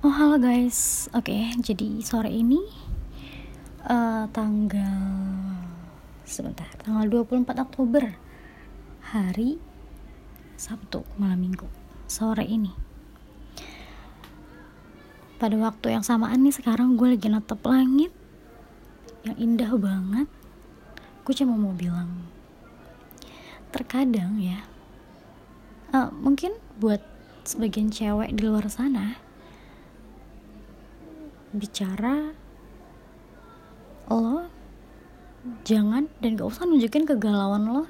Oh halo guys, oke jadi sore ini uh, tanggal sebentar tanggal 24 Oktober hari Sabtu malam minggu sore ini. Pada waktu yang samaan nih sekarang gue lagi natap langit yang indah banget. Gue cuma mau bilang terkadang ya uh, mungkin buat sebagian cewek di luar sana bicara lo jangan dan gak usah nunjukin kegalauan lo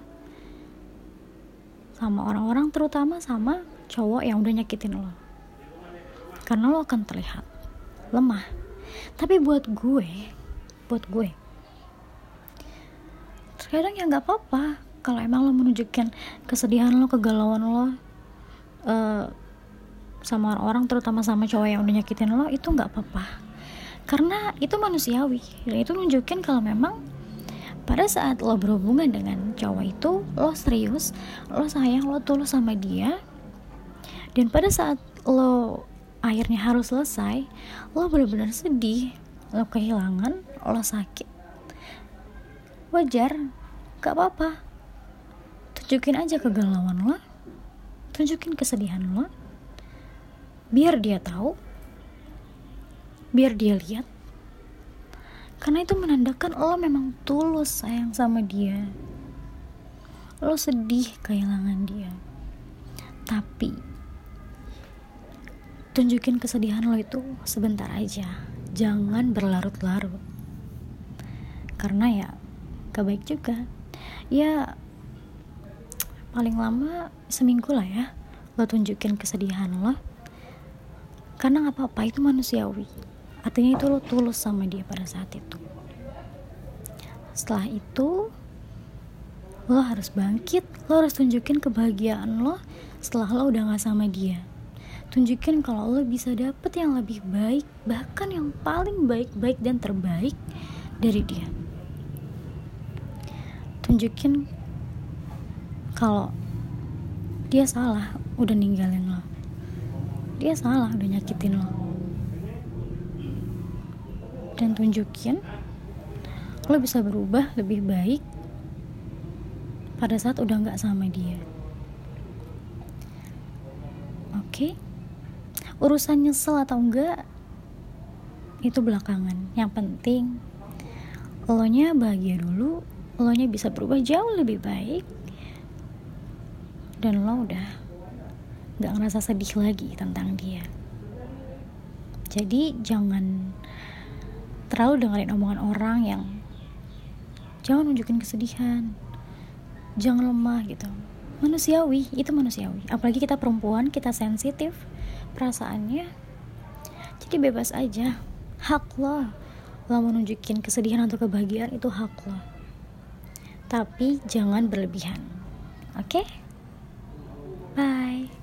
sama orang-orang terutama sama cowok yang udah nyakitin lo. Karena lo akan terlihat lemah. Tapi buat gue buat gue terkadang ya nggak apa-apa kalau emang lo menunjukkan kesedihan lo kegalauan lo uh, sama orang-orang terutama sama cowok yang udah nyakitin lo itu nggak apa-apa karena itu manusiawi. Dan itu nunjukin kalau memang pada saat lo berhubungan dengan cowok itu lo serius lo sayang lo tulus sama dia dan pada saat lo akhirnya harus selesai lo benar-benar sedih lo kehilangan lo sakit. Wajar gak apa-apa. Tunjukin aja kegalauan lo tunjukin kesedihan lo biar dia tahu biar dia lihat. Karena itu menandakan lo memang tulus sayang sama dia. Lo sedih kehilangan dia. Tapi tunjukin kesedihan lo itu sebentar aja. Jangan berlarut-larut. Karena ya gak baik juga. Ya paling lama seminggu lah ya lo tunjukin kesedihan lo. Karena apa-apa itu manusiawi artinya itu lo tulus sama dia pada saat itu. Setelah itu lo harus bangkit lo harus tunjukin kebahagiaan lo setelah lo udah gak sama dia. Tunjukin kalau lo bisa dapet yang lebih baik bahkan yang paling baik-baik dan terbaik dari dia. Tunjukin kalau dia salah udah ninggalin lo. Dia salah udah nyakitin lo dan tunjukin lo bisa berubah lebih baik pada saat udah nggak sama dia. Oke? Okay? urusan nyesel atau enggak itu belakangan. Yang penting lo nya bahagia dulu lo nya bisa berubah jauh lebih baik dan lo udah nggak ngerasa sedih lagi tentang dia. Jadi jangan terlalu dengerin omongan orang yang jangan nunjukin kesedihan. Jangan lemah gitu. Manusiawi itu manusiawi. Apalagi kita perempuan kita sensitif perasaannya jadi bebas aja. Hak lo. Lo mau nunjukin kesedihan atau kebahagiaan itu hak lo. Tapi jangan berlebihan. Oke? Okay? bye